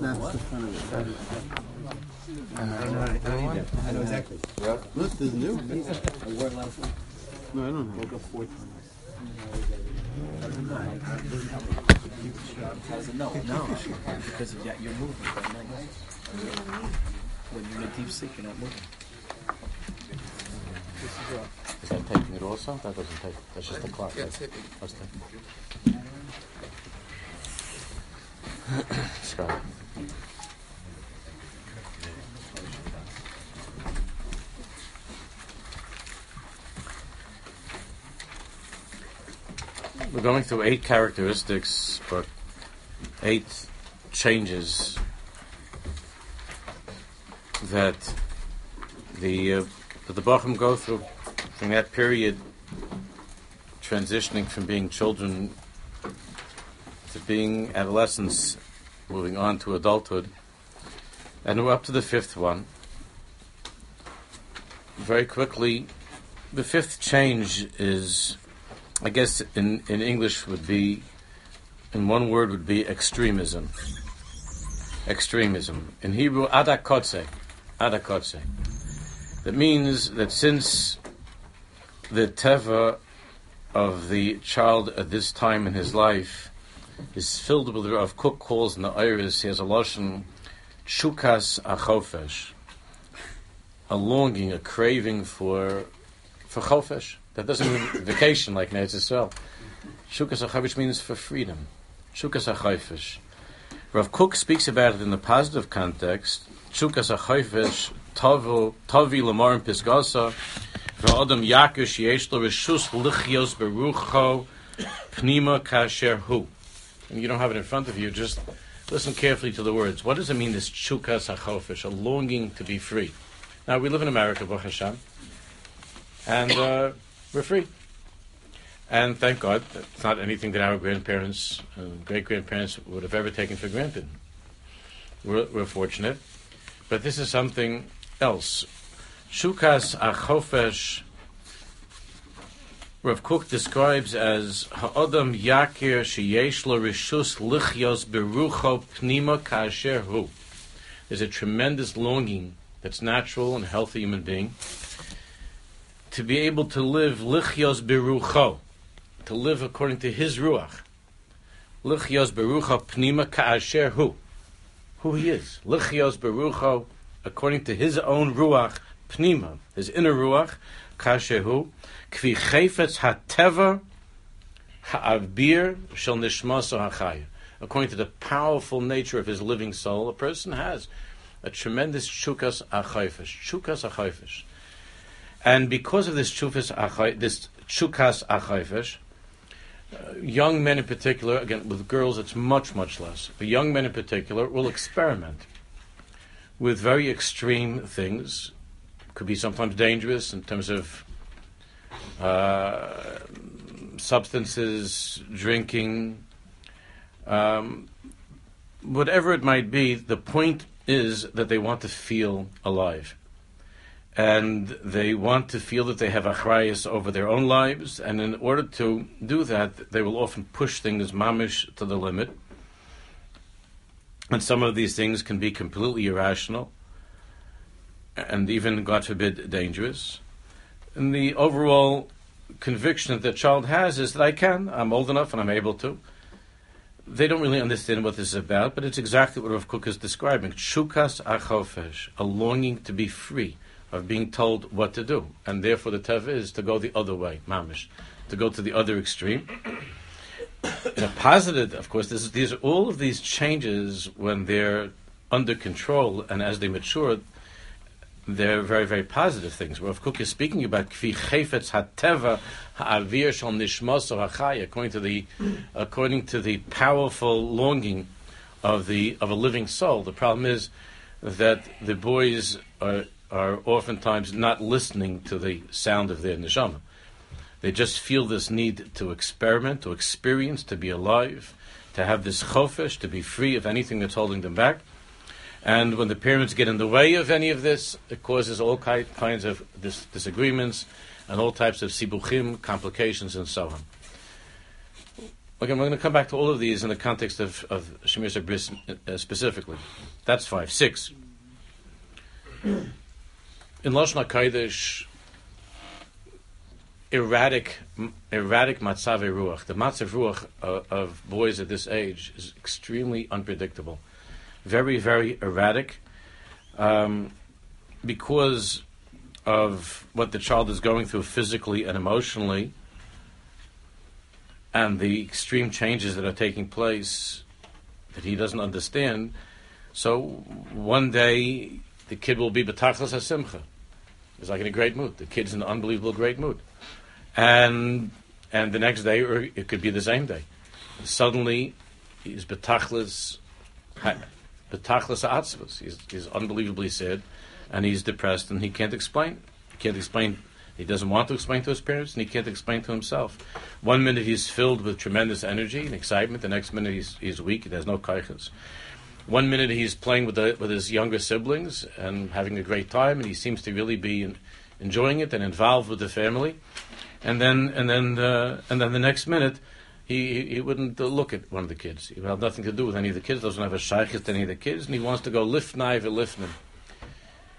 That's the front of it. I know, I know, I know exactly. Look, there's new. I wore it last week. No, I don't have. Woke up four times. No, no, because of that, you're moving at night. When you're in a deep sleep, you're not moving. Is that taking it also? That doesn't take. That's just the clock. Yeah, right? taping. That's taking. Scott. We're going through eight characteristics, but eight changes that the uh, that the Bacham go through in that period, transitioning from being children to being adolescents, moving on to adulthood, and we're up to the fifth one. Very quickly, the fifth change is, I guess, in in English would be, in one word would be extremism. Extremism in Hebrew, adakotse, adakotse. That means that since the teva of the child at this time in his life is filled with of Cook calls in the iris, he has a lotion chukas achofesh, a longing, a craving for for chofesh. That doesn't mean vacation like Netz Yisrael. Chukas achofesh means for freedom. Chukas achofesh. Rav Kook speaks about it in the positive context. Chukas achofesh tavu tavi lamar pisgasa. V'adam yakish yesh lo rishus lichios berucho pnima kasher hu. And you don't have it in front of you. Just listen carefully to the words. What does it mean? This chukas achofesh, a longing to be free. Now we live in America, Baruch Hashem, and uh, we're free. And thank God, it's not anything that our grandparents uh, and great grandparents would have ever taken for granted. We're, we're fortunate. But this is something else. Shukas achofesh, Rav Kook describes as ha'adam yakir sheyesh rishus lichyos berucho pnima kasher hu. There's a tremendous longing that's natural and healthy human being to be able to live lichyos berucho, to live according to his ruach. Lichyos berucho pnima kasher hu. Who he is. Lichyos berucho, according to his own ruach, pnima, his inner ruach, kasher hu. Kvi chayfetz hateva ha'avbir shel nishmaso hachaya. According to the powerful nature of his living soul, a person has a tremendous chukas achayfish. Chukas achayfish. And because of this this chukas achayfish, uh, young men in particular, again with girls it's much much less, but young men in particular will experiment with very extreme things. Could be sometimes dangerous in terms of uh, substances, drinking, um, whatever it might be. The point is that they want to feel alive. And they want to feel that they have achrayas over their own lives, and in order to do that, they will often push things mamish to the limit. And some of these things can be completely irrational, and even, God forbid, dangerous. And the overall conviction that the child has is that I can, I'm old enough, and I'm able to. They don't really understand what this is about, but it's exactly what Rav Kook is describing. Chukas achofesh, a longing to be free of being told what to do. And therefore the teva is to go the other way, mamish, to go to the other extreme. In a positive, of course, this is, these all of these changes when they're under control and as they mature, they're very, very positive things. Rav Kook is speaking about kfi chayfetz hateva ha'avir shal nishmaso hachai, according to the, according to the powerful longing of the of a living soul. The problem is that the boys are are oftentimes not listening to the sound of their neshama. They just feel this need to experiment, to experience, to be alive, to have this chofesh, to be free of anything that's holding them back. And when the parents get in the way of any of this, it causes all ki- kinds of dis- disagreements and all types of sibuchim, complications, and so on. Okay, I'm going to come back to all of these in the context of, of Shemir Sabris uh, specifically. That's five. Six. In Lashon HaKodesh, erratic, erratic matzav ruach. The matzav ruach of, of boys at this age is extremely unpredictable, very, very erratic, um, because of what the child is going through physically and emotionally, and the extreme changes that are taking place that he doesn't understand. So one day the kid will be betachlas hasimcha. He's like in a great mood. The kid's in an unbelievable great mood and and the next day, or it could be the same day, suddenly he's betachlis, betachlis atzvus. He's, he's unbelievably sad, and he's depressed, and he can't explain. He can't explain. He doesn't want to explain to his parents, and he can't explain to himself. One minute he's filled with tremendous energy and excitement. The next minute he's he's weak. He has no kaiches. One minute he's playing with the, with his younger siblings and having a great time, and he seems to really be in, enjoying it and involved with the family and then and then uh, and then the next minute he he wouldn't look at one of the kids. He would have nothing to do with any of the kids. Doesn't have a shaykhis to any of the kids, and he wants to go lifnai v'lifnim.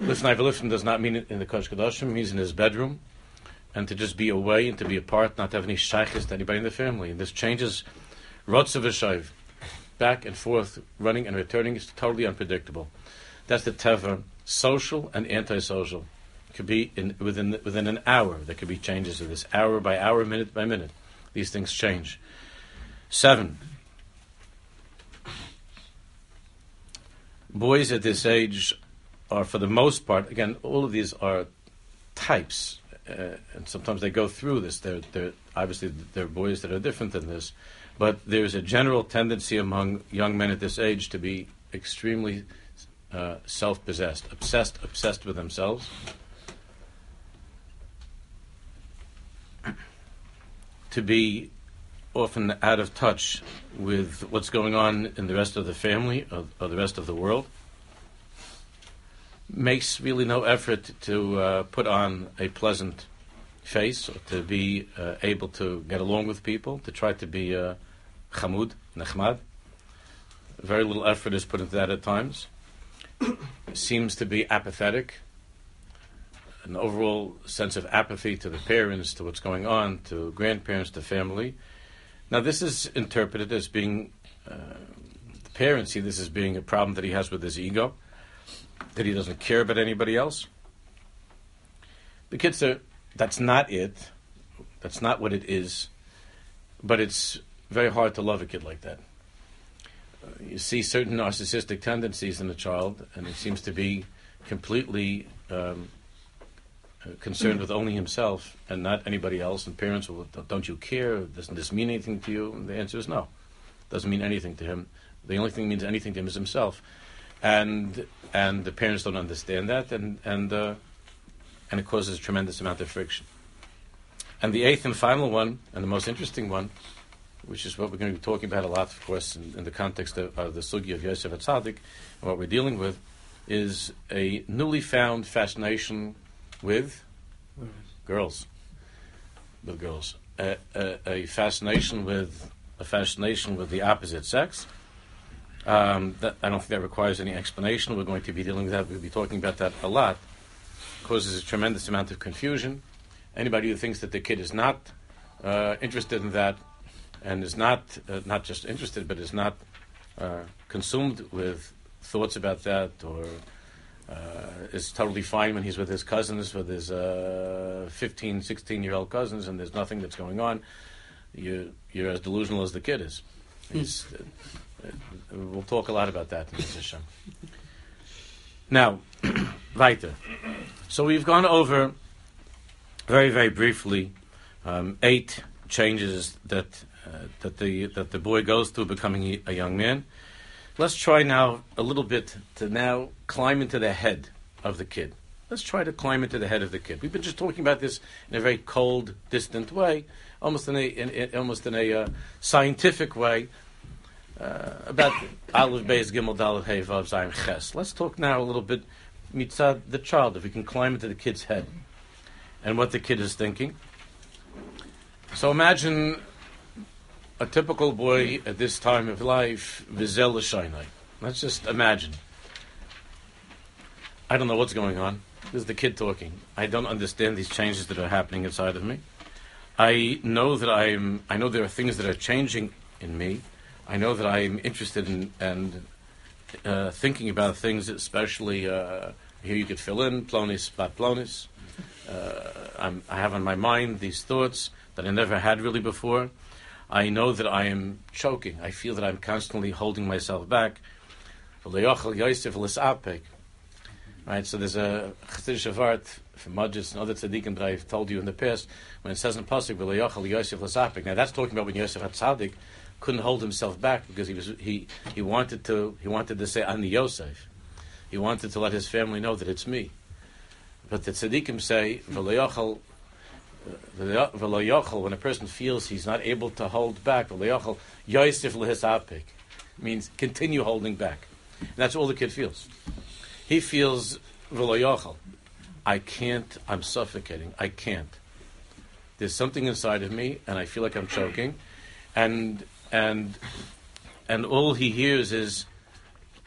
Lifnai v'lifnim does not mean in the Kodesh. He's in his bedroom, and to just be away and to be apart, not to have any shaykhis to anybody in the family. And this changes rotzav v'shayv, back and forth, running and returning. is totally unpredictable. That's the teva, social and antisocial could be in, within within an hour. There could be changes of this hour by hour, minute by minute. These things change. Seven. Boys at this age are, for the most part, again, all of these are types, uh, and sometimes they go through this. They're, they're obviously there are boys that are different than this, but there's a general tendency among young men at this age to be extremely uh, self-possessed, obsessed, obsessed with themselves to be often out of touch with what's going on in the rest of the family or, or the rest of the world. Makes really no effort to uh, put on a pleasant face or to be uh, able to get along with people, to try to be uh, chamud, nechmad. Very little effort is put into that at times. Seems to be apathetic an overall sense of apathy to the parents, to what's going on, to grandparents, to family. Now, this is interpreted as being, uh, the parents see this as being a problem that he has with his ego, that he doesn't care about anybody else. The kids are, that's not it. That's not what it is. But it's very hard to love a kid like that. Uh, you see certain narcissistic tendencies in a child, and he seems to be completely um, concerned with only himself and not anybody else, and parents will, don't you care? Doesn't this mean anything to you? And the answer is no. Doesn't mean anything to him. The only thing that means anything to him is himself. And and the parents don't understand that, and and uh, and it causes a tremendous amount of friction. And the eighth and final one, and the most interesting one, which is what we're going to be talking about a lot, of course, in, in the context of, of, the sugi of Yosef Atzadik, and what we're dealing with, is a newly found fascination with girls, with girls, a, a, a, fascination with a fascination with the opposite sex. Um, that, I don't think that requires any explanation. We're going to be dealing with that. We'll be talking about that a lot. It causes a tremendous amount of confusion. Anybody who thinks that the kid is not uh, interested in that and is not uh, not just interested, but is not uh, consumed with thoughts about that or uh, is totally fine when he's with his cousins, with his uh, 15, 16 year old cousins, and there's nothing that's going on. You, you're as delusional as the kid is. He's, uh, we'll talk a lot about that in this Now, weiter. So we've gone over very, very briefly um, eight changes that uh, that the that the boy goes through becoming a young man. Let's try now a little bit to now climb into the head of the kid. Let's try to climb into the head of the kid. We've been just talking about this in a very cold, distant way, almost in a in, in, almost in a uh, scientific way uh, about Aleph Beis Gimel Dalet Hey Vav Zayin Ches. Let's talk now a little bit mitzad the child, if we can climb into the kid's head and what the kid is thinking. So imagine a typical boy at this time of life, vizel l'shainai. Let's just imagine. I don't know what's going on. This is the kid talking. I don't understand these changes that are happening inside of me. I know that I'm. I know there are things that are changing in me. I know that I'm interested in and uh, thinking about things, especially uh, here. You could fill in plonis, bat plonis. Uh, I have on my mind these thoughts that I never had really before. I know that I am choking. I feel that I'm constantly holding myself back. Right, so there's a Chassidish Avart from Majlis and other tzaddikim that I've told you in the past when it says in Pasuk V'Le'yochel Yosef L'Sapik. Now that's talking about when Yosef had tzaddik couldn't hold himself back because he was he he wanted to he wanted to say Ani Yosef. He wanted to let his family know that it's me. But the tzaddikim say V'Le'yochel when a person feels he's not able to hold back Yosef L'Hisapik means continue holding back. And that's all the kid feels. He feels v'loyachal. I can't. I'm suffocating. I can't. There's something inside of me, and I feel like I'm choking, and and and all he hears is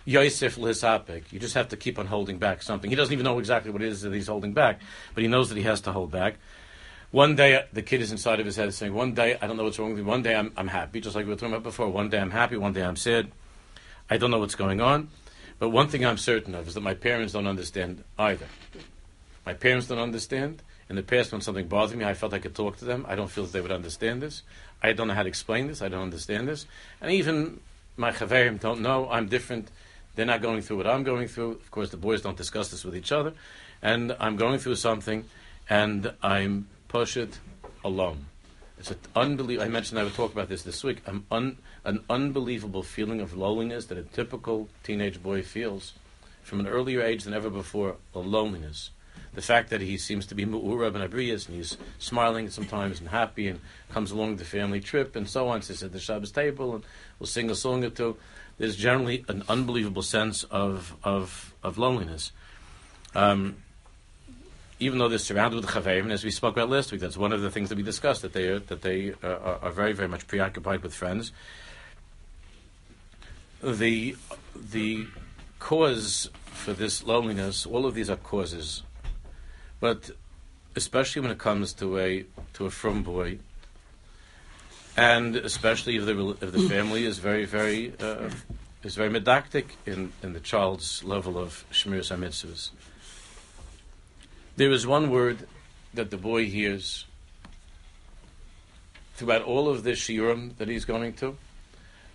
Yosef Lisapik. You just have to keep on holding back something. He doesn't even know exactly what it is that he's holding back, but he knows that he has to hold back. One day, the kid is inside of his head saying, One day, I don't know what's wrong with me. One day, I'm, I'm happy, just like we were talking about before. One day, I'm happy. One day, I'm sad. I don't know what's going on. But one thing I'm certain of is that my parents don't understand either. My parents don't understand. In the past, when something bothered me, I felt I could talk to them. I don't feel that they would understand this. I don't know how to explain this. I don't understand this. And even my chaverim don't know. I'm different. They're not going through what I'm going through. Of course, the boys don't discuss this with each other. And I'm going through something, and I'm pushed alone. It's an unbelievable. I mentioned I would talk about this this week. I'm un, an unbelievable feeling of loneliness that a typical teenage boy feels from an earlier age than ever before. A loneliness. The fact that he seems to be mu'urab and abriyas, and he's smiling sometimes and happy, and comes along the family trip and so on. Sits at the Shabbos table and will sing a song or two. There's generally an unbelievable sense of of, of loneliness. Um, even though they're surrounded with chaverim, as we spoke about last week, that's one of the things that we discussed that they are, that they uh, are, are very very much preoccupied with friends. The the cause for this loneliness, all of these are causes, but especially when it comes to a to a from boy, and especially if the if the family is very very uh, is very medactic in, in the child's level of shmiras mitzvahs. There is one word that the boy hears throughout all of the shiurim that he's going to,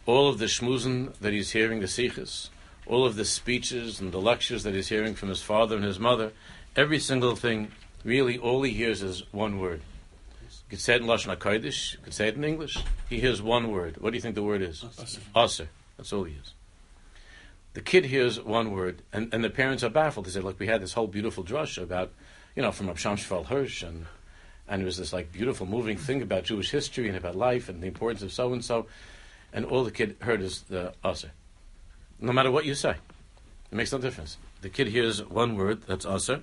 all of the shmuzin that he's hearing, the sikhs, all of the speeches and the lectures that he's hearing from his father and his mother, every single thing, really all he hears is one word. You could say it in Lashon HaKodesh, you could say it in English. He hears one word. What do you think the word is? Aser. That's all he hears. The kid hears one word, and, and the parents are baffled. They say, look, we had this whole beautiful drush about, you know, from Absham Shval Hirsch, and, and it was this like beautiful, moving thing about Jewish history and about life and the importance of so and so. And all the kid heard is the. No matter what you say, it makes no difference. The kid hears one word, that's aser,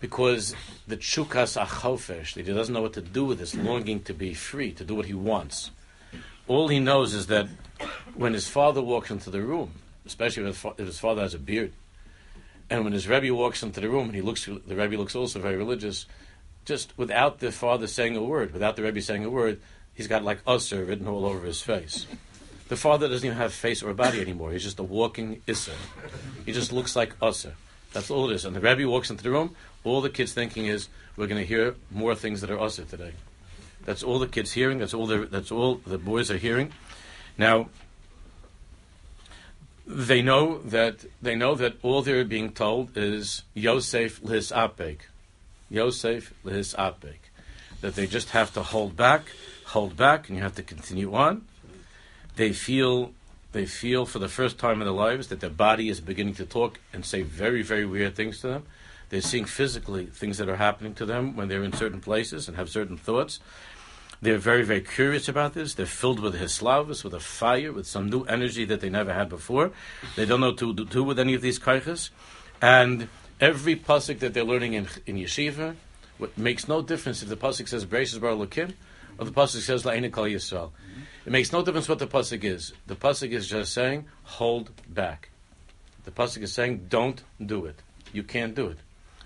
because the chukas achofesh, he doesn't know what to do with this longing to be free, to do what he wants. All he knows is that when his father walks into the room, especially if his father has a beard. And when his Rebbe walks into the room and he looks, the Rebbe looks also very religious, just without the father saying a word, without the Rebbe saying a word, he's got like Usser written all over his face. The father doesn't even have face or body anymore. He's just a walking Isser. He just looks like Usser. That's all it is. And the Rebbe walks into the room, all the kids thinking is, we're going to hear more things that are Usser today. That's all the kids hearing. That's all. That's all the boys are hearing. Now, they know that they know that all they're being told is Yosef apek, Yosef apek, that they just have to hold back, hold back, and you have to continue on. They feel they feel for the first time in their lives that their body is beginning to talk and say very very weird things to them. They're seeing physically things that are happening to them when they're in certain places and have certain thoughts. They're very, very curious about this. They're filled with hislavus, with a fire, with some new energy that they never had before. They don't know what to do with any of these kaiches. And every pasuk that they're learning in, in yeshiva, what makes no difference if the pasuk says Bereshis Bar Lakim or the pasuk says La'ina Kol Yisrael. It makes no difference what the pasuk is. The pasuk is just saying, hold back. The pasuk is saying, don't do it. You can't do it.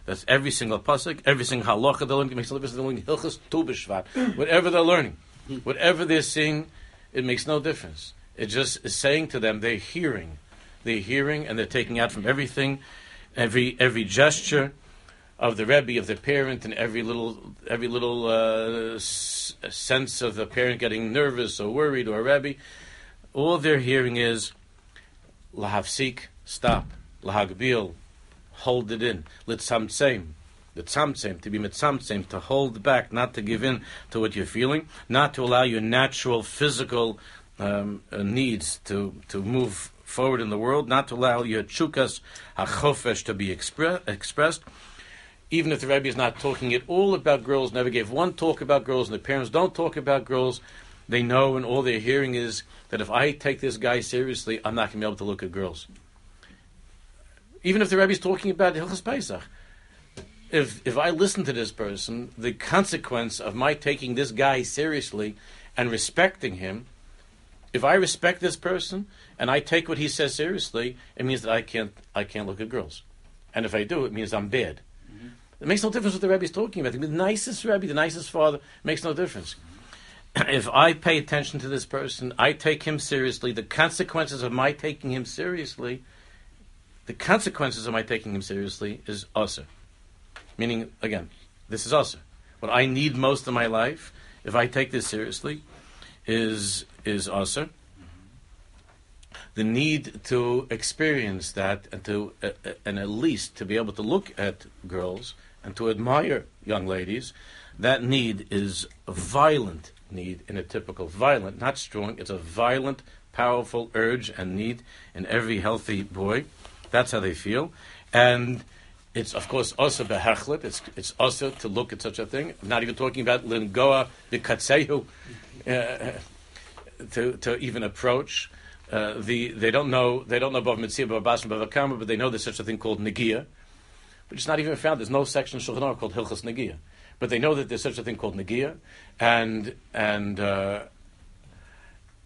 That's every single pasuk, every single halacha they're learning. Makes no difference. They're learning hilchas tu b'shvat. Whatever they're learning, whatever they're seeing, it makes no difference. It just is saying to them, they're hearing, they're hearing, and they're taking out from everything, every every gesture of the rebbe, of the parent, and every little every little uh, s- sense of the parent getting nervous or worried or rebbe. All they're hearing is lahafsik, stop, lahagbil, hold it in, litzamtzem, litzamtzem, to be mitzamtzem, to hold back, not to give in to what you're feeling, not to allow your natural physical um, uh, needs to to move forward in the world, not to allow your chukas hachofesh to be expre- expressed. Even if the Rebbe is not talking at all about girls, never gave one talk about girls, and the parents don't talk about girls, they know and all they're hearing is that if I take this guy seriously, I'm not going to be able to look at girls. Even if the Rebbe is talking about Hilchas Pesach, if if I listen to this person, the consequence of my taking this guy seriously and respecting him, if I respect this person and I take what he says seriously, it means that I can't I can't look at girls, and if I do, it means I'm bad. Mm-hmm. It makes no difference what the Rebbe is talking about. The nicest Rebbe, the nicest father, makes no difference. if I pay attention to this person, I take him seriously. The consequences of my taking him seriously, the consequences of my taking him seriously is usher. Meaning, again, this is usher. What I need most in my life, if I take this seriously, is is usher. The need to experience that and to uh, and at least to be able to look at girls and to admire young ladies, that need is a violent need in a typical violent, not strong. It's a violent, powerful urge and need in every healthy boy. That's how they feel, and it's of course also behechlet. It's it's also to look at such a thing. I'm not even talking about lingoa bikatsehu, uh, to to even approach. Uh, the they don't know they don't know Bav Mitzvah, Bav Basra, Bav Akama, but they know there's such a thing called Negia, which is not even found. There's no section in Shulchan called Hilchas Negia, but they know that there's such a thing called Negia, and and uh,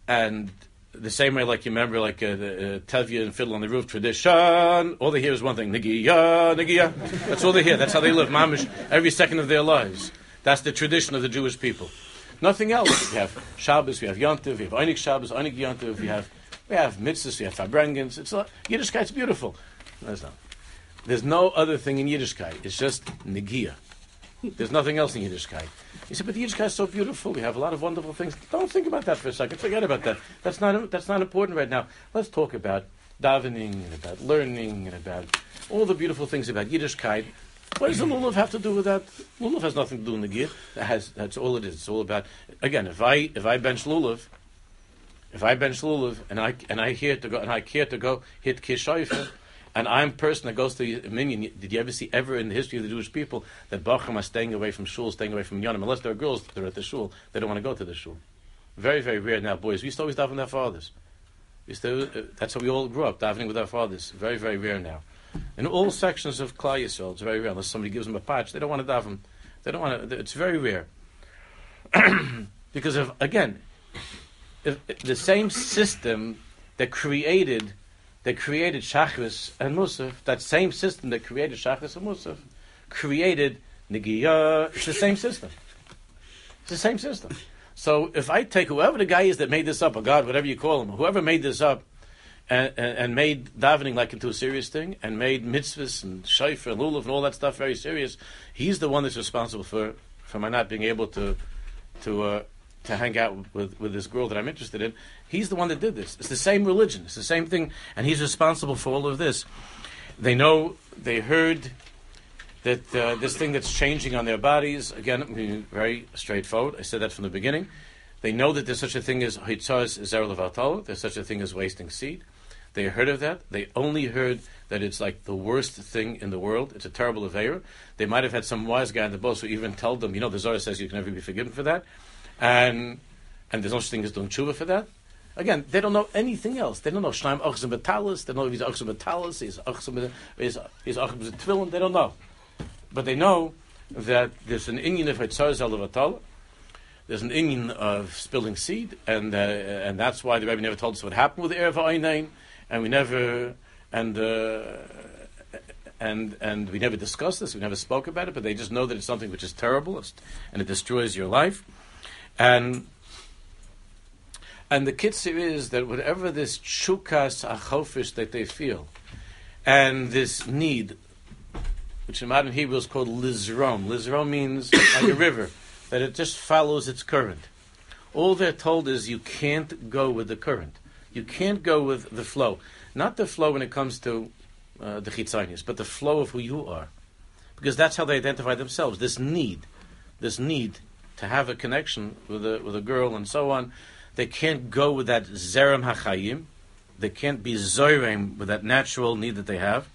and the same way, like you remember, like uh, the uh, Tevye and Fiddler on the Roof tradition, all they hear is one thing: Negia, Negia. That's all they hear. That's how they live, mamish, every second of their lives. That's the tradition of the Jewish people. Nothing else. We have Shabbos, we have Yontiv, we have Einik Shabbos, Einik Yontiv, we have we have mitzvahs, we have Fabrengens. It's a, Yiddishkeit's beautiful. No, there's no other thing in Yiddishkeit. It's just Negia. There's nothing else in Yiddishkeit. He said, but the Yiddishkeit is so beautiful. We have a lot of wonderful things. Don't think about that for a second. Forget about that. That's not that's not important right now. Let's talk about davening and about learning and about all the beautiful things about Yiddishkeit. What does the lulav have to do with that? Lulav has nothing to do with Negia. That has that's all it is. It's all about again. If I if I bench lulav, if I bench lulav and I and I hear to go and I care to go hit kishoifer, and I'm a person that goes to the minyan. Did you ever see ever in the history of the Jewish people that bacham are staying away from shul, staying away from yonim? Unless there are girls that are at the shul, they don't want to go to the shul. Very very rare now. Boys, we used to always daven with our fathers. We used to, uh, that's how we all grew up davening with our fathers. Very very rare now. In all sections of Klal Yisrael, it's very rare. Unless somebody gives them a patch, they don't want to daven. They don't want to. It's very rare because of again if the same system that created that created Shachris and Musaf, that same system that created Shachris and Musaf, created Negiya. It's the same system. It's the same system. So if I take whoever the guy is that made this up, or God, whatever you call him, whoever made this up, and, and, and made davening like into a serious thing, and made mitzvahs and shayfer and lulav and all that stuff very serious, he's the one that's responsible for for my not being able to to uh, to hang out with, with this girl that I'm interested in. He's the one that did this. It's the same religion. It's the same thing, and he's responsible for all of this. They know. They heard that uh, this thing that's changing on their bodies. Again, very straightforward. I said that from the beginning. They know that there's such a thing as hitzaz zerlevatala. There's such a thing as wasting seed. They heard of that. They only heard that it's like the worst thing in the world. It's a terrible aveira. They might have had some wise guy in the boss who even told them, you know, the Zohar says you can never be forgiven for that, and and there's no such thing as doing tshuva for that. Again, they don't know anything else. They don't know Shnaim Achzim Betalis. They don't know if he's Achzim Betalis, he's Achzim he's, he's Achzim Tvillin. They don't know, but they know that there's an Indian of Hitzar Zalavatala. there's an Indian of spilling seed, and uh, and that's why the Rebbe never told us what happened with the Erev Einain, and we never and uh, and and we never discussed this, we never spoke about it, but they just know that it's something which is terrible, and it destroys your life, and and the kitzur is that whatever this chukas achofish that they feel, and this need, which in modern Hebrew is called lizrom. Lizrom means like a river, that it just follows its current. All they're told is you can't go with the current. You can't go with the flow. Not the flow when it comes to uh, the chitzonius, but the flow of who you are. Because that's how they identify themselves. This need, this need to have a connection with a, with a girl and so on. They can't go with that zerem hachayim. They can't be zoirem with that natural need that they have.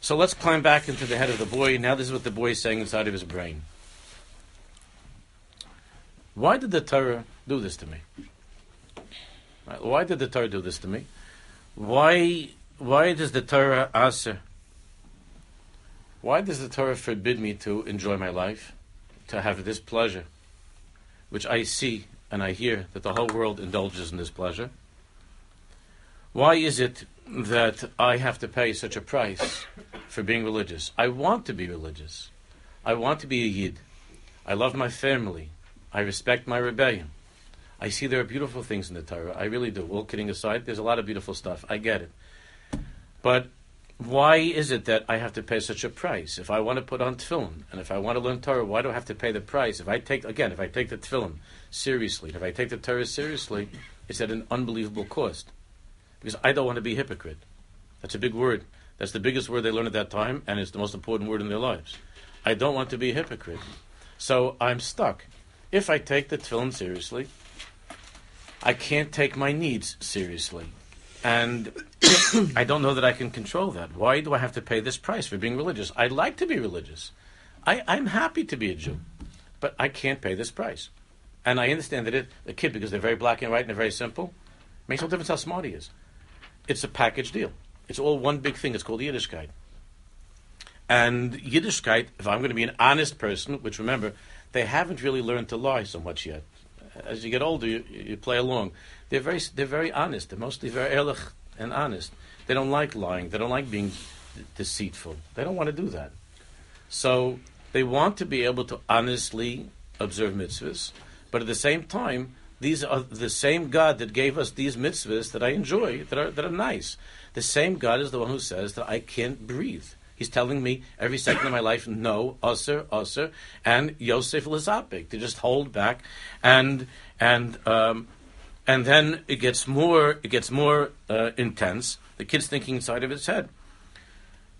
So let's climb back into the head of the boy. Now this is what the boy is saying inside of his brain. Why did the Torah do this to me? Why did the Torah do this to me? Why why does the Torah answer? Why does the Torah forbid me to enjoy my life, to have this pleasure, which I see and I hear that the whole world indulges in this pleasure? Why is it that I have to pay such a price for being religious? I want to be religious. I want to be a Yid. I love my family. I respect my rebellion. I see there are beautiful things in the Torah. I really do. All kidding aside, there's a lot of beautiful stuff. I get it. But why is it that I have to pay such a price? If I want to put on tefillin and if I want to learn Torah, why do I have to pay the price? If I take again, if I take the tefillin seriously, if I take the Torah seriously, it's at an unbelievable cost because I don't want to be a hypocrite. That's a big word. That's the biggest word they learn at that time, and it's the most important word in their lives. I don't want to be a hypocrite, so I'm stuck. If I take the tefillin seriously, I can't take my needs seriously. And I don't know that I can control that. Why do I have to pay this price for being religious? I'd like to be religious. I, I'm happy to be a Jew, but I can't pay this price. And I understand that it, a kid, because they're very black and white and they're very simple, makes no difference how smart he is. It's a package deal. It's all one big thing. It's called Yiddishkeit. And Yiddishkeit, if I'm going to be an honest person, which remember, they haven't really learned to lie so much yet. As you get older, you, you play along. They're very, they're very honest. They're mostly very ehrlich and honest. They don't like lying. They don't like being deceitful. They don't want to do that. So they want to be able to honestly observe mitzvahs, but at the same time, these are the same God that gave us these mitzvahs that I enjoy, that are, that are nice. The same God is the one who says that I can't breathe. He's telling me every second of my life, no, usser, usser, and Yosef Lizapik, to just hold back, and and um, and then it gets more, it gets more uh, intense. The kid's thinking inside of his head.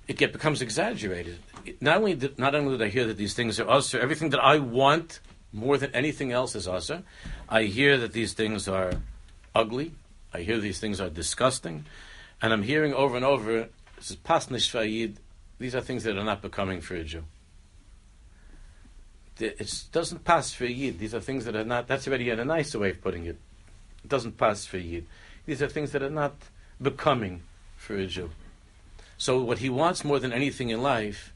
It get, becomes exaggerated. Not only did, not only did I hear that these things are usher, everything that I want more than anything else is usher. I hear that these things are ugly. I hear these things are disgusting, and I'm hearing over and over. This is pasnish these are things that are not becoming for a Jew. It doesn't pass for a Yid. These are things that are not, that's already a nicer way of putting it. It doesn't pass for a Yid. These are things that are not becoming for a Jew. So what he wants more than anything in life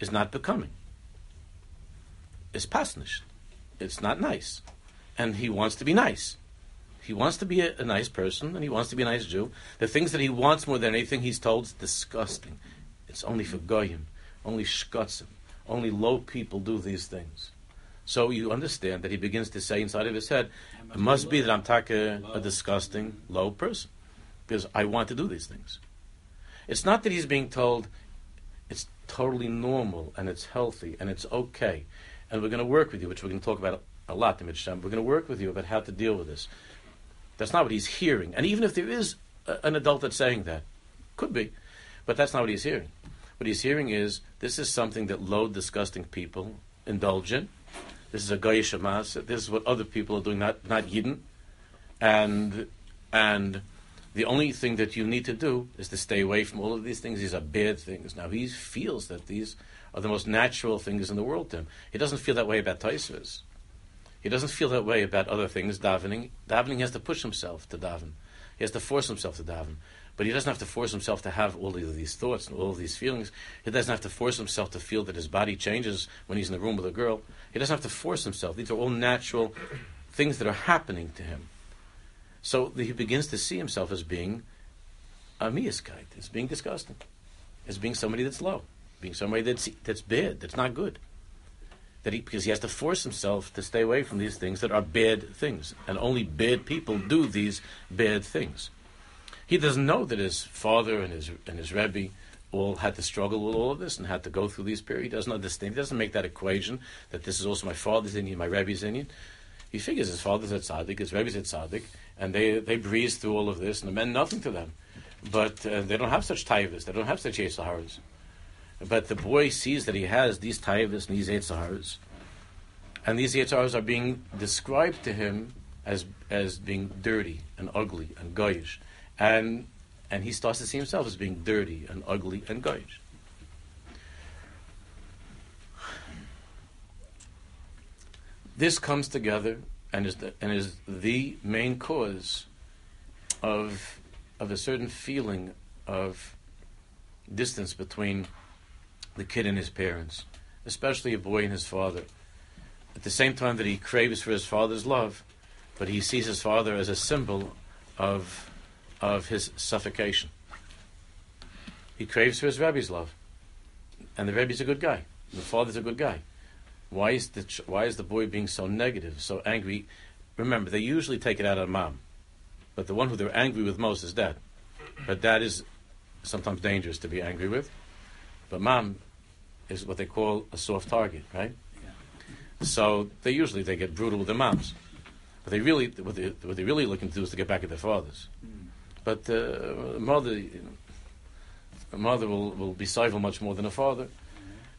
is not becoming. It's pasnish. It's not nice. And he wants to be nice. He wants to be a, a, nice person and he wants to be a nice Jew. The things that he wants more than anything, he's told, is disgusting. It's only for goyim, only shkotzim, only low people do these things. So you understand that he begins to say inside of his head, it must be that I'm taka a disgusting, low person, because I want to do these things. It's not that he's being told it's totally normal and it's healthy and it's okay, and we're going to work with you, which we're going to talk about a lot, in Mitzvah. We're going to work with you about how to deal with this. That's not what he's hearing. And even if there is a, an adult that's saying that, could be, but that's not what he's hearing. What he's hearing is this is something that low, disgusting people indulge in. This is a goyish amas. This is what other people are doing, not not yidden. And and the only thing that you need to do is to stay away from all of these things. These are bad things. Now he feels that these are the most natural things in the world to him. He doesn't feel that way about Taisvis. He doesn't feel that way about other things, davening. Davening has to push himself to daven. He has to force himself to daven. But he doesn't have to force himself to have all of these thoughts and all of these feelings. He doesn't have to force himself to feel that his body changes when he's in the room with a girl. He doesn't have to force himself. These are all natural things that are happening to him. So he begins to see himself as being a miaskite, as being disgusting, as being somebody that's low, being somebody that's that's bad, that's not good. That he because he has to force himself to stay away from these things that are bad things, and only bad people do these bad things. He doesn't know that his father and his and his rebbe all had to struggle with all of this and had to go through these periods. He doesn't understand. He doesn't make that equation that this is also my father's Indian, my rebbe's Indian. He figures his father's at tzaddik, his rebbe's at tzaddik, and they they breeze through all of this, and it meant nothing to them. But uh, they don't have such taivas. They don't have such yetzaharas. But the boy sees that he has these taivas and these yetzaharas, and these yetzaharas are being described to him as as being dirty and ugly and goyish, and and he starts to see himself as being dirty and ugly and goyish. This comes together and is the, and is the main cause of of a certain feeling of distance between the kid and his parents, especially a boy and his father. At the same time that he craves for his father's love, but he sees his father as a symbol of, of his suffocation. He craves for his Rebbe's love. And the Rebbe's a good guy. The father's a good guy. Why is the, ch- why is the boy being so negative, so angry? Remember, they usually take it out on mom. But the one who they're angry with most is dad. But dad is sometimes dangerous to be angry with. But mom is what they call a soft target, right? So they usually they get brutal with their moms. But they really what they what they really looking to do is to get back at their fathers. But uh, a mother a mother will, will be civil much more than a father.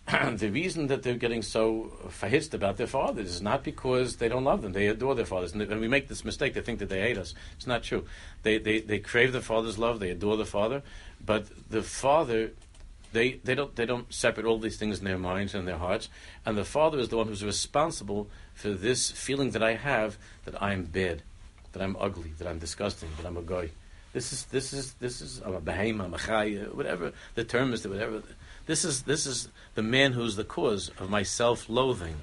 And the reason that they're getting so fahist about their fathers is not because they don't love them; they adore their fathers. And we make this mistake; they think that they hate us. It's not true. They they, they crave their father's love; they adore the father, but the father. They, they don't they don't separate all these things in their minds and their hearts, and the father is the one who's responsible for this feeling that I have that I'm bad, that I'm ugly, that I'm disgusting, that I'm a guy. This is this is this is a behemoth, I'm a chay, whatever the term is, whatever. This is this is the man who's the cause of my self-loathing.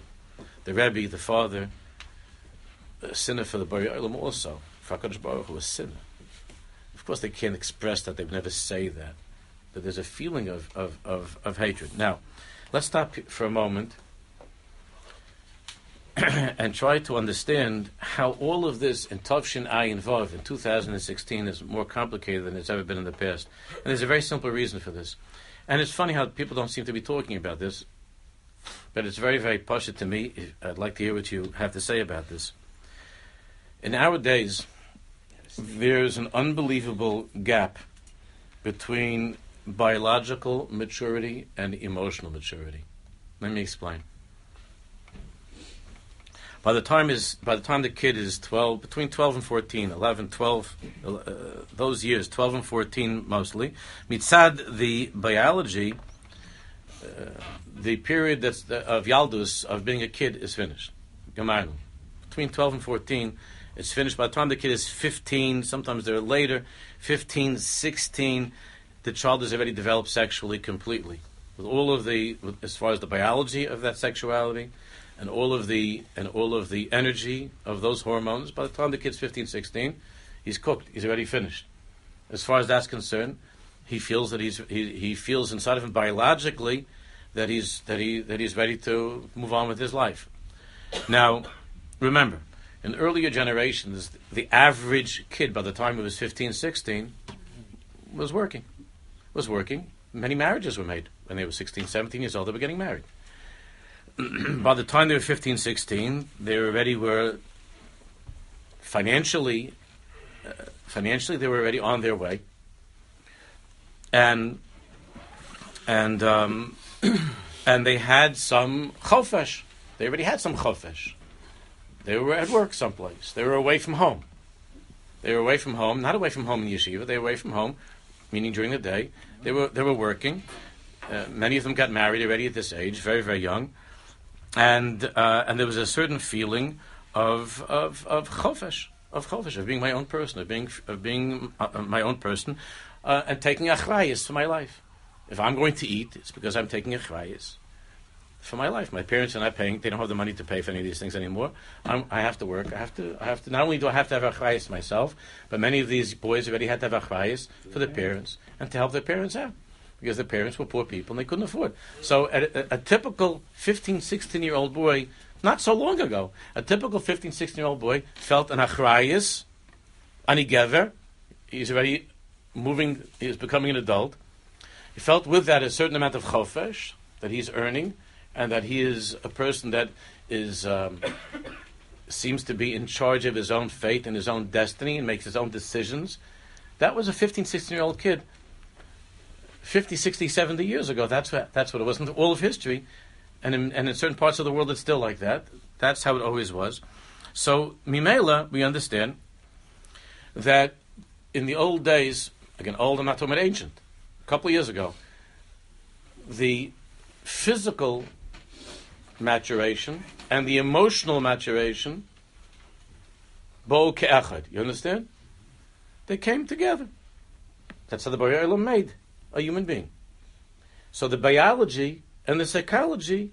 The Rebbe, the father, a sinner for the Bari also. HaKadosh Baruch Hu, a sinner. Of course, they can't express that. They would never say that. But there's a feeling of, of, of, of hatred. Now, let's stop for a moment and try to understand how all of this in Tavshin Ayin Vav in 2016 is more complicated than it's ever been in the past. And there's a very simple reason for this. And it's funny how people don't seem to be talking about this, but it's very, very pasha to me. I'd like to hear what you have to say about this. In our days, there's an unbelievable gap between biological maturity and emotional maturity. Let me explain. By the time is by the time the kid is 12, between 12 and 14, 11, 12, uh, those years, 12 and 14 mostly, mitzad the biology, uh, the period that's the, of yaldus of being a kid is finished. Between 12 and 14, it's finished. By the time the kid is 15, sometimes they're later, 15, 16, the child has already developed sexually completely. With all of the, as far as the biology of that sexuality, and all of the and all of the energy of those hormones. By the time the kid's 15, 16, he's cooked. He's already finished. As far as that's concerned, he feels that he's he, he feels inside of him biologically that he's that he that he's ready to move on with his life. Now, remember, in earlier generations, the average kid by the time he was 15, 16 was working. Was working. Many marriages were made when they were 16, 17 years old. They were getting married. by the time they were 15, 16, they already were financially, uh, financially they were already on their way, and and um, and they had some chofesh. They already had some chofesh. They were at work someplace. They were away from home. They were away from home, not away from home in yeshiva. They were away from home, meaning during the day. They were they were working. Uh, many of them got married already at this age, very very young and uh, and there was a certain feeling of of of chofesh, of chofesh, of being my own person, of being of being uh, my own person, uh, and taking achrayas for my life. If I'm going to eat, it's because I'm taking achrayas for my life. My parents are not paying; they don't have the money to pay for any of these things anymore. I'm, I have to work. I have to. I have to. Not only do I have to have achrayas myself, but many of these boys already had to have achrayas for their parents and to help their parents out because their parents were poor people and they couldn't afford. So a, a, a typical 15, 16 year old boy, not so long ago, a typical 15, 16 year old boy felt an achrayas, ani gever. He's already moving. He's becoming an adult. He felt with that a certain amount of chofesh that he's earning and that he is a person that is um, seems to be in charge of his own fate and his own destiny and makes his own decisions. That was a 15, 16 year old kid 50, 60, 70 years ago. That's what, that's what it was in all of history. And in, and in certain parts of the world, it's still like that. That's how it always was. So, Mimela, we understand that in the old days, again, old, I'm not talking about ancient, a couple of years ago, the physical maturation and the emotional maturation, bo ke'achad. You understand? They came together. That's how the Baruch Olam made a human being. So the biology and the psychology,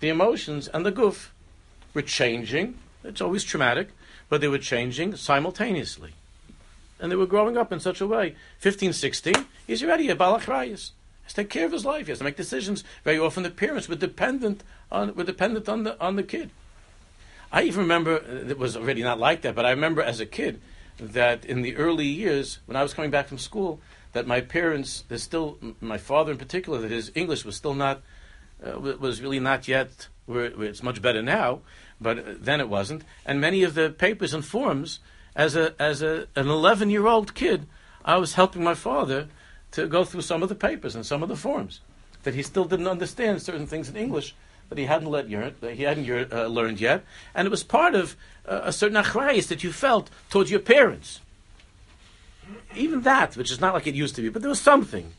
the emotions and the goof were changing. It's always traumatic, but they were changing simultaneously. And they were growing up in such a way. 15, 16, he's already a balachrayas. He has to take care of his life. He has to make decisions. Very often the parents were dependent on, were dependent on, the, on the kid. I even remember, uh, it was already not like that, but I remember as a kid that in the early years, when I was coming back from school, that my parents, there's still, my father in particular, that his English was still not, uh, was really not yet, where it's much better now, but then it wasn't. And many of the papers and forms, as a as a an 11 year old kid, I was helping my father to go through some of the papers and some of the forms that he still didn't understand certain things in English that he hadn't let that he hadn't uh, learned yet, and it was part of uh, a certain achrayas that you felt towards your parents even that, which is not like it used to be, but there was something,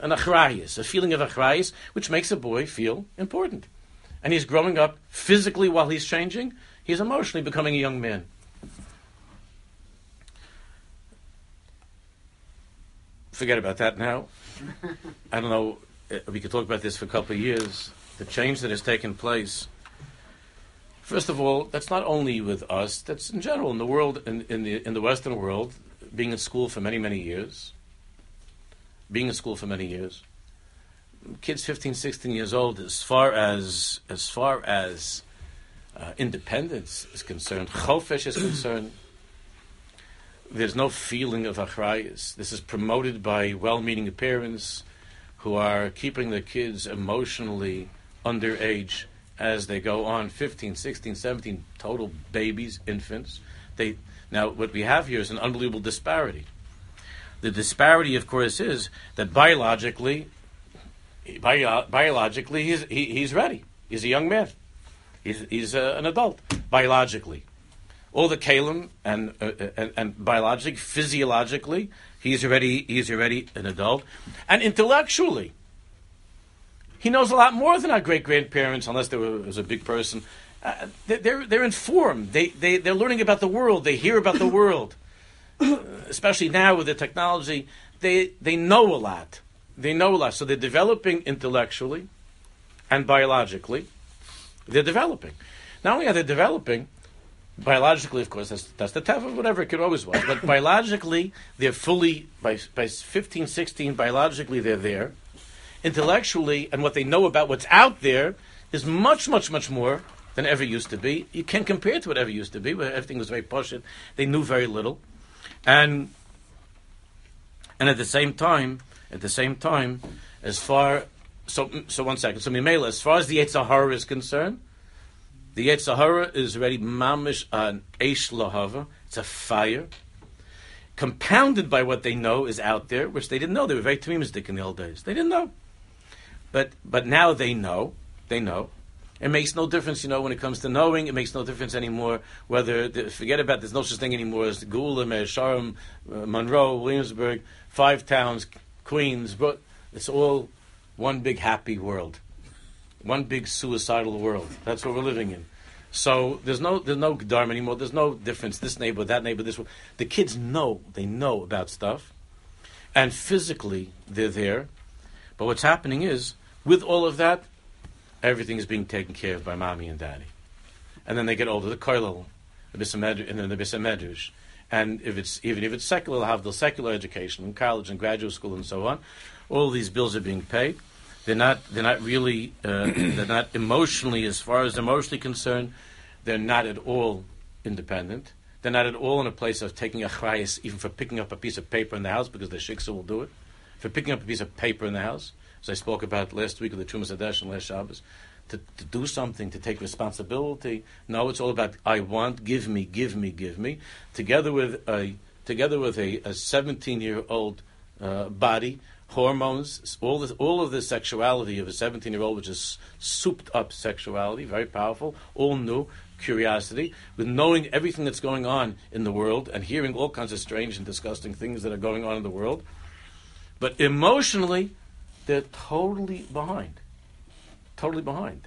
an achrayas, a feeling of achrayas, which makes a boy feel important. And he's growing up physically while he's changing, he's emotionally becoming a young man. Forget about that now. I don't know, uh, we could talk about this for a couple of years. The change that has taken place. First of all, that's not only with us, that's in general in the world, in, in, the, in the Western world being in school for many, many years, being in school for many years, kids 15, 16 years old, as far as, as far as uh, independence is concerned, chofesh is concerned, there's no feeling of achrayas. This is promoted by well-meaning parents who are keeping their kids emotionally underage as they go on 15, 16, 17, total babies, infants. They now, what we have here is an unbelievable disparity. The disparity, of course, is that biologically, bio, biologically, he's, he, he's ready. He's a young man. He's, he's uh, an adult, biologically. All the kalim and, uh, and, and biologically, physiologically, he's already, he's already an adult. And intellectually, he knows a lot more than our great grandparents, unless there was a big person uh, they're they're informed. They they they're learning about the world. They hear about the world, uh, especially now with the technology. They they know a lot. They know a lot. So they're developing intellectually and biologically. They're developing. Not only are they developing biologically, of course, that's that's the tough of whatever it could always was. But biologically, they're fully by by 15, 16, Biologically, they're there. Intellectually, and what they know about what's out there is much, much, much more than ever used to be. You can't compare it to whatever used to be, where everything was very posh. They knew very little, and and at the same time, at the same time, as far so so one second. So Mimela, as far as the yetzer hara is concerned, the yetzer hara is already mamish an eish lahava. It's a fire. Compounded by what they know is out there, which they didn't know. They were very tamimistic in the old days. They didn't know, but but now they know. They know, it makes no difference, you know, when it comes to knowing. It makes no difference anymore whether the, forget about there's no such thing anymore as Geula, Mea Shearim, uh, Monroe, Williamsburg, five towns, Queens, but it's all one big happy world, one big suicidal world. That's what we're living in. So there's no there's no dharma anymore. There's no difference. This neighbor, that neighbor, this one. The kids know they know about stuff, and physically they're there. But what's happening is, with all of that, everything is being taken care of by mommy and daddy. And then they get older, the koilel, the and then the bisamedrash. And if it's even if it's secular, they'll have the secular education in college and graduate school and so on. All these bills are being paid. They're not. They're not really. Uh, they're not emotionally, as far as emotionally concerned. They're not at all independent. They're not at all in a place of taking a chrayas, even for picking up a piece of paper in the house, because the shiksa will do it. For picking up a piece of paper in the house, as I spoke about last week of the Trumas Adesh and last Shabbos, to, to do something, to take responsibility. No, it's all about I want, give me, give me, give me. Together with a together with a 17 year old uh, body, hormones, all this, all of the sexuality of a 17 year old, which is souped up sexuality, very powerful, all new curiosity, with knowing everything that's going on in the world and hearing all kinds of strange and disgusting things that are going on in the world. But emotionally, they're totally behind totally behind.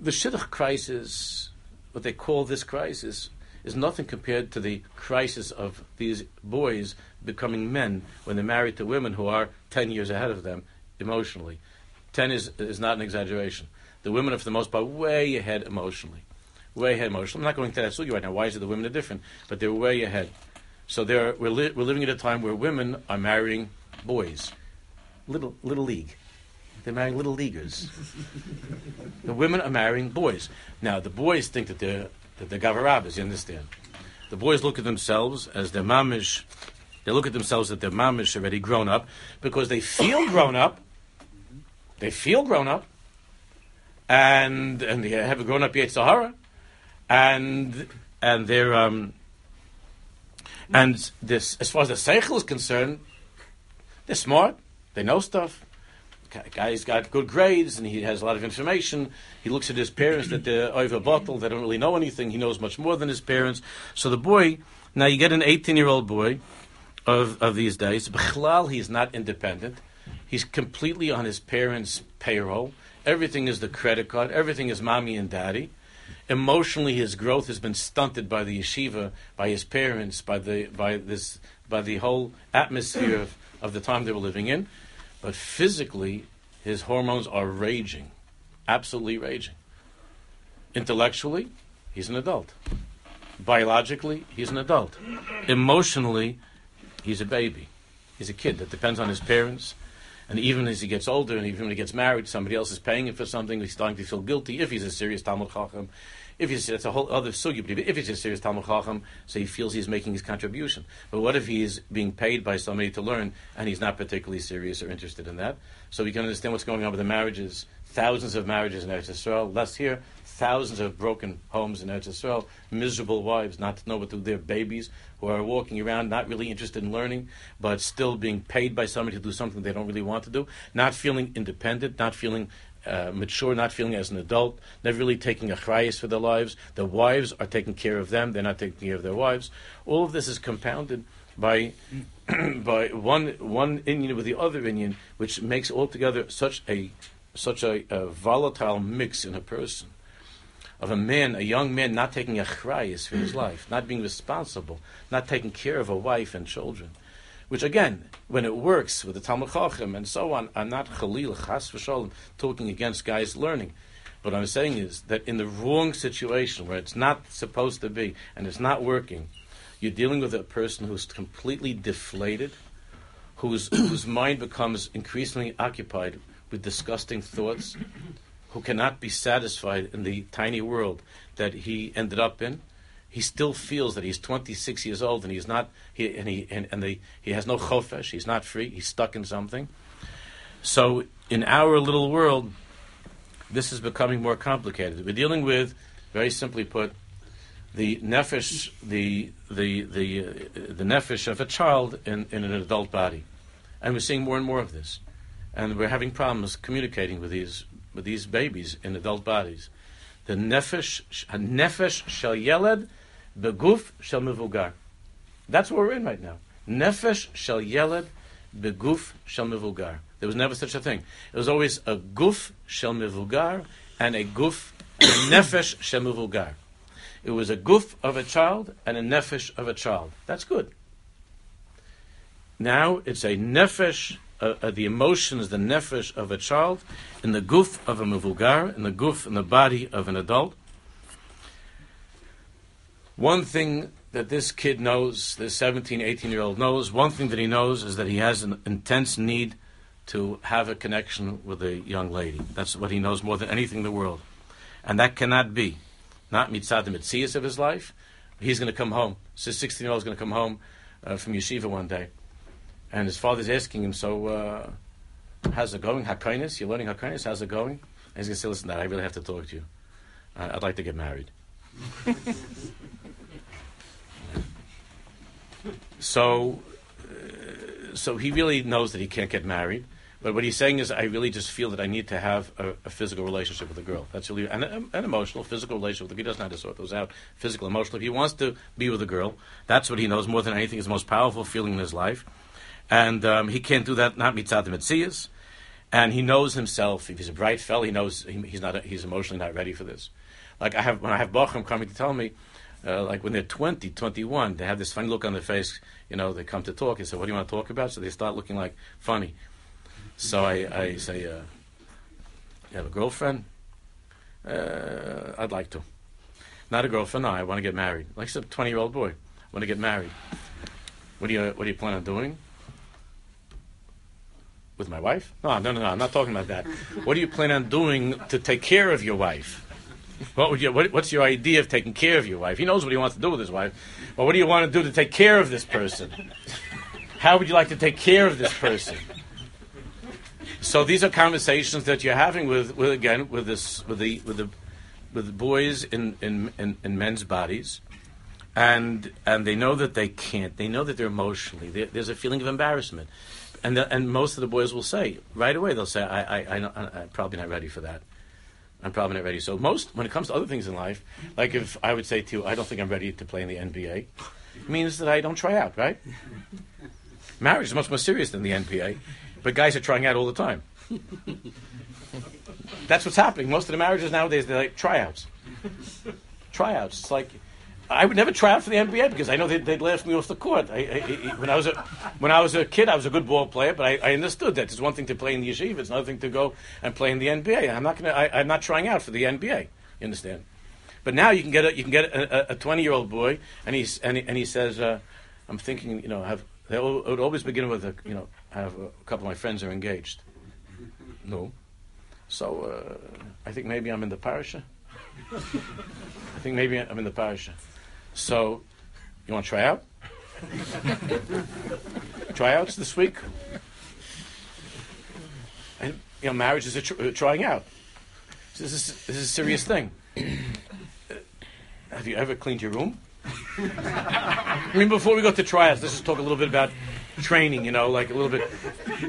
The shidduch crisis, what they call this crisis, is nothing compared to the crisis of these boys becoming men when they're married to women who are 10 years ahead of them emotionally. 10 is, is not an exaggeration. The women are, for the most part, way ahead emotionally. Way ahead emotionally. I'm not going to that sugi right now. Why is it the women are different? But they're way ahead. So we're, li- we're living at a time where women are marrying boys little little league. They're marrying little leaguers. the women are marrying boys. Now the boys think that they're that they're gavarabas. You understand? The boys look at themselves as their mamish. They look at themselves that their mamish already grown up because they feel grown up. They feel grown up, and and they have a grown up yetzer hara, and and they're um, and this as far as the seichel is concerned, they're smart. They know stuff. Guy's got good grades and he has a lot of information. He looks at his parents that they're over bottle, they don't really know anything. He knows much more than his parents. So the boy, now you get an 18 year old boy of, of these days. B'chlal, he's not independent. He's completely on his parents' payroll. Everything is the credit card. Everything is mommy and daddy. Emotionally, his growth has been stunted by the yeshiva, by his parents, by the by this by the whole atmosphere of, of the time they were living in. But physically, his hormones are raging, absolutely raging. Intellectually, he's an adult. Biologically, he's an adult. Emotionally, he's a baby. He's a kid that depends on his parents. And even as he gets older, and even when he gets married, somebody else is paying him for something. He's starting to feel guilty if he's a serious Talmud Chacham. If he's that's a whole other sugi. But if he's a serious Talmud Chacham, so he feels he's making his contribution. But what if he is being paid by somebody to learn, and he's not particularly serious or interested in that? So we can understand what's going on with the marriages. Thousands of marriages in Eretz Yisrael. Less here, thousands of broken homes in Eretz Yisrael. Miserable wives, not to know what to do. Their babies who are walking around, not really interested in learning, but still being paid by somebody to do something they don't really want to do. Not feeling independent, not feeling uh, mature, not feeling as an adult, never really taking a chrayas for their lives. Their wives are taking care of them; they're not taking care of their wives. All of this is compounded by by one one inyan with the other inyan, which makes altogether such a such a, a, volatile mix in a person of a man, a young man, not taking a chrayas for his life, not being responsible, not taking care of a wife and children which again, when it works with the Talmud Chacham and so on, I'm not Khalil Chas v'sholem talking against guys learning. What I'm saying is that in the wrong situation where it's not supposed to be and it's not working, you're dealing with a person who's completely deflated, whose whose mind becomes increasingly occupied with disgusting thoughts, who cannot be satisfied in the tiny world that he ended up in he still feels that he's 26 years old and he's not, he, and, he, and, and the, he has no chofesh, he's not free, he's stuck in something. So in our little world, this is becoming more complicated. We're dealing with, very simply put, the nefesh, the the the uh, the nefesh of a child in, in an adult body, and we're seeing more and more of this, and we're having problems communicating with these with these babies in adult bodies. The nefesh, nefesh shel yeled beguf shel mevugar. That's what we're in right now. Nefesh shel yeled beguf shel mevugar. There was never such a thing. It was always a guf shel mevugar and a guf, a nefesh shel mevugar. It was a goof of a child and a nefesh of a child. That's good. Now it's a nefesh, uh, uh, the emotions, the nefesh of a child, in the goof of a mevugar, in the goof, in the body of an adult. One thing that this kid knows, this 17, 18 year old knows, one thing that he knows is that he has an intense need to have a connection with a young lady. That's what he knows more than anything in the world. And that cannot be, not mitzad the mitzias of his life. He's going to come home. So 16 year old is going to come home uh, from yeshiva one day. And his father's asking him, So, uh, how's it going? Hakainis? You're learning Hakainis? How's it going? And he's going to say, Listen, Dad, I really have to talk to you. Uh, I'd like to get married. so, uh, so he really knows that he can't get married. But what he's saying is, I really just feel that I need to have a, a physical relationship with a girl. That's really an, an emotional, physical relationship with a girl. He doesn't have to sort those out. Physical, emotional. If he wants to be with a girl, that's what he knows more than anything. Is the most powerful feeling in his life, and um, he can't do that. Not mitzat mitzias, and he knows himself. If he's a bright fellow, he knows he, he's not. He's emotionally not ready for this. Like I have when I have bachrim coming to tell me, uh, like when they're 20, 21, they have this funny look on their face. You know, they come to talk. and say, "What do you want to talk about?" So they start looking like funny. So I, I say, uh, "You have a girlfriend?" Uh, I'd like to. Not a girlfriend. No, I want to get married. Like a twenty-year-old boy, I want to get married. What do you What do you plan on doing? With my wife? No, no, no, no. I'm not talking about that. What do you plan on doing to take care of your wife? What would you, what, what's your idea of taking care of your wife? He knows what he wants to do with his wife. But what do you want to do to take care of this person? How would you like to take care of this person? So these are conversations that you're having with, with again with this with the with the with the boys in, in, in, in men's bodies, and and they know that they can't. They know that they're emotionally. They, there's a feeling of embarrassment, and the, and most of the boys will say right away. They'll say, "I I, I, I'm probably not ready for that." I'm probably not ready. So most, when it comes to other things in life, like if I would say to you, I don't think I'm ready to play in the NBA, means that I don't try out, right? Marriage is much more serious than the NBA, but guys are trying out all the time. That's what's happening. Most of the marriages nowadays, they're like tryouts. Tryouts. It's like, I would never try out for the NBA because I know they'd, they'd laugh me off the court. I, I, I, when I was a when I was a kid, I was a good ball player, but I, understood that it's one thing to play in the yeshiva, it's another thing to go and play in the NBA. I'm not gonna. I, am not trying out for the NBA. You understand? But now you can get a you can get a 20 year old boy, and he's and he, and he says, uh, "I'm thinking, you know, have they would always begin with a you know, have a couple of my friends are engaged. No, so uh, I think maybe I'm in the parasha. I think maybe I'm in the parasha. So, you want to try out? Tryouts this week? And, you know, marriage is a tr- uh, trying out. This is, this is a serious thing. Have you ever cleaned your room? I mean, before we go to tryouts, let's just talk a little bit about training. You know, like a little bit.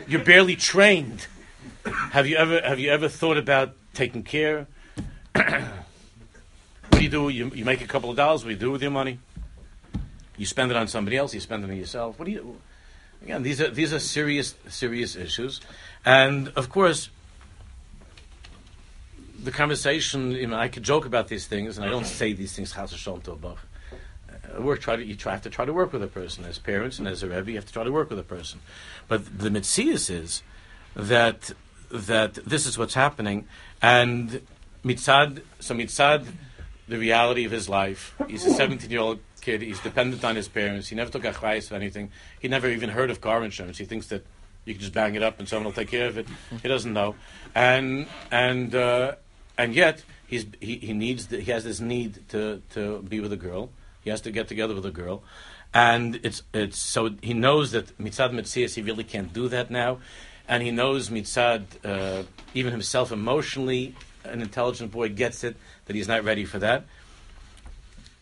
You're barely trained. Have you ever have you ever thought about taking care? You do? You, you make a couple of dollars. What do you do with your money? You spend it on somebody else. You spend it on yourself. What do you? Again, these are these are serious serious issues, and of course, the conversation. You know, I could joke about these things, and I don't say these things. Chas to above. Uh, work. Try to you try have to try to work with a person as parents and as a rebbe. You have to try to work with a person, but the mitzias is that that this is what's happening, and mitzad. So mitzad the reality of his life. He's a 17 year old kid. He's dependent on his parents. He never took a chayas of anything. He never even heard of car insurance. He thinks that you can just bang it up and someone will take care of it. He doesn't know, and and uh, and yet he's he, he needs the, he has this need to to be with a girl. He has to get together with a girl, and it's it's so he knows that mitzad mitzias he really can't do that now, and he knows mitzad uh, even himself emotionally an intelligent boy gets it that he's not ready for that.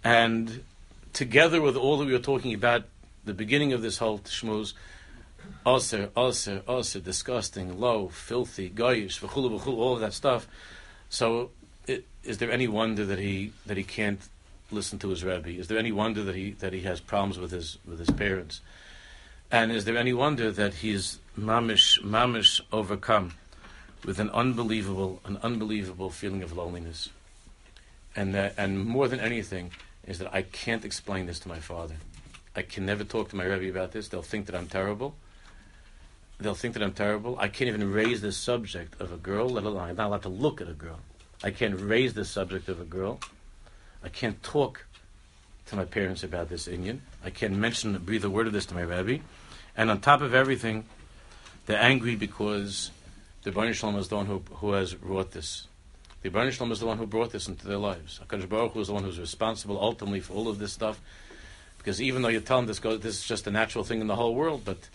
And together with all that we were talking about, the beginning of this whole shmuz, also, also, also, disgusting, low, filthy, goyish, v'chulu, v'chulu, all of that stuff. So, it, is there any wonder that he that he can't listen to his rebbe? Is there any wonder that he that he has problems with his with his parents? And is there any wonder that he's mamish mamish overcome with an unbelievable an unbelievable feeling of loneliness? And that, and more than anything is that I can't explain this to my father. I can never talk to my Rebbe about this. They'll think that I'm terrible. They'll think that I'm terrible. I can't even raise the subject of a girl, let alone I'm not allowed to look at a girl. I can't raise the subject of a girl. I can't talk to my parents about this inyan. I can't mention, breathe a word of this to my Rebbe. And on top of everything, they're angry because the Baruch Shalom is the one who, who has wrought this. The Baruch is the one who brought this into their lives. HaKadosh Baruch Hu is the one who's responsible ultimately for all of this stuff. Because even though you tell them this, goes, this is just a natural thing in the whole world, but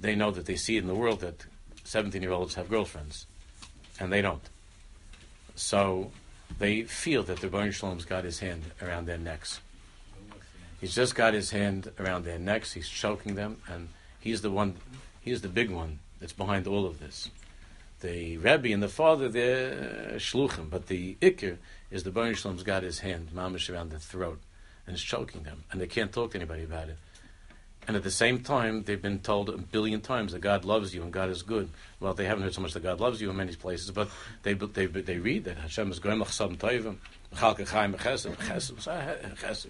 they know that they see in the world that 17 year olds have girlfriends. And they don't. So they feel that the Baruch Shalom's got his hand around their necks. He's just got his hand around their necks. He's choking them, and he's the one. He's the big one that's behind all of this. The Rebbe and the father, they're shluchim, but the ikir is the Baruch Shalom's got his hand, mamish around the throat, and is choking them, and they can't talk to anybody about it. And at the same time, they've been told a billion times that God loves you and God is good. Well, they haven't heard so much that God loves you in many places, but they they, they read that Hashem is goyim l'chsam toivim, b'chal k'chaim b'chesed, b'chesed,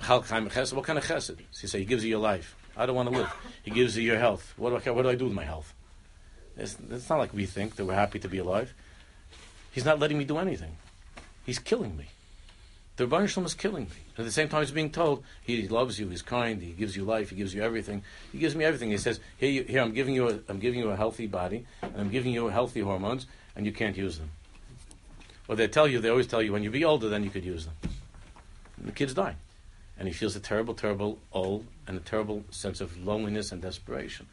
b'chal b'chesed. What kind of chesed? So you say, He gives you your life. I don't want to live. He gives you your health. What do I, what do I do with my health? It's, it's not like we think that we're happy to be alive. He's not letting me do anything. He's killing me. The Rebbeinu Shalom is killing me. At the same time, he's being told he loves you, he's kind, he gives you life, he gives you everything. He gives me everything. He says, "Here, you, here, I'm giving you, a, I'm giving you a healthy body, and I'm giving you healthy hormones, and you can't use them." Well, they tell you, they always tell you, when you be older, then you could use them. And the kids die, and he feels a terrible, terrible old and a terrible sense of loneliness and desperation.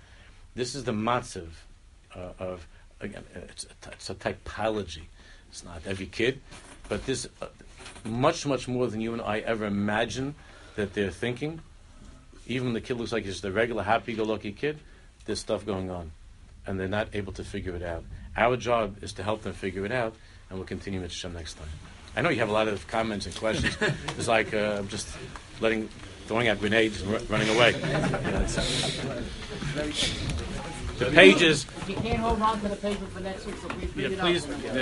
This is the matziv uh, of again. It's a, it's a typology. It's not every kid, but this. Uh, much, much more than you and I ever imagine that they're thinking. Even when the kid looks like he's the regular happy-go-lucky kid, there's stuff going on, and they're not able to figure it out. Our job is to help them figure it out, and we'll continue with Shem next time. I know you have a lot of comments and questions. it's like uh, I'm just letting, throwing out grenades and r- running away. You know, the pages. If you can't hold on to the paper for next week, so please bring Yeah, it please. up. yeah,